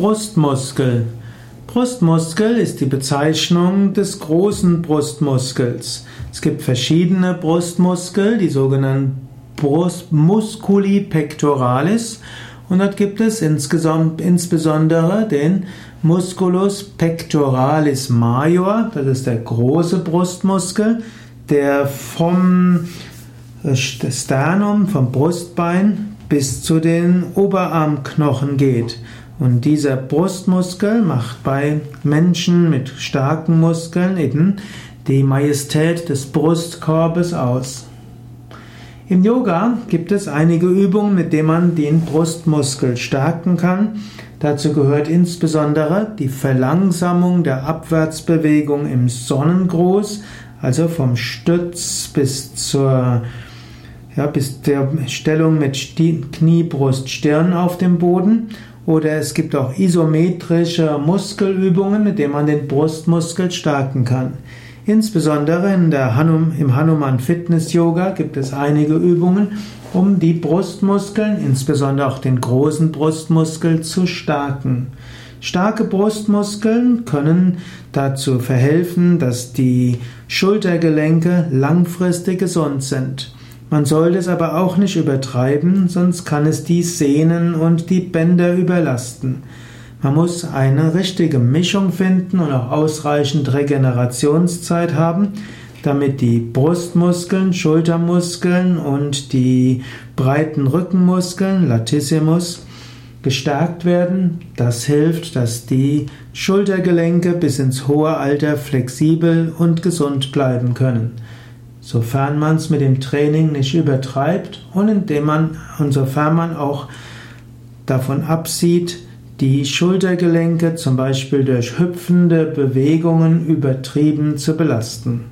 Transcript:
Brustmuskel. Brustmuskel ist die Bezeichnung des großen Brustmuskels. Es gibt verschiedene Brustmuskel, die sogenannten Brust Musculi pectoralis und dort gibt es insbesondere den Musculus pectoralis major, das ist der große Brustmuskel, der vom Sternum, vom Brustbein bis zu den Oberarmknochen geht. Und dieser Brustmuskel macht bei Menschen mit starken Muskeln eben die Majestät des Brustkorbes aus. Im Yoga gibt es einige Übungen, mit denen man den Brustmuskel stärken kann. Dazu gehört insbesondere die Verlangsamung der Abwärtsbewegung im Sonnengruß, also vom Stütz bis zur ja, bis der Stellung mit Knie, Brust, Stirn auf dem Boden oder es gibt auch isometrische Muskelübungen, mit denen man den Brustmuskel stärken kann. Insbesondere in der Hanum, im Hanuman Fitness Yoga gibt es einige Übungen, um die Brustmuskeln, insbesondere auch den großen Brustmuskel, zu stärken. Starke Brustmuskeln können dazu verhelfen, dass die Schultergelenke langfristig gesund sind. Man sollte es aber auch nicht übertreiben, sonst kann es die Sehnen und die Bänder überlasten. Man muss eine richtige Mischung finden und auch ausreichend Regenerationszeit haben, damit die Brustmuskeln, Schultermuskeln und die breiten Rückenmuskeln, Latissimus, gestärkt werden. Das hilft, dass die Schultergelenke bis ins hohe Alter flexibel und gesund bleiben können sofern man es mit dem Training nicht übertreibt und indem man und sofern man auch davon absieht, die Schultergelenke zum Beispiel durch hüpfende Bewegungen übertrieben zu belasten.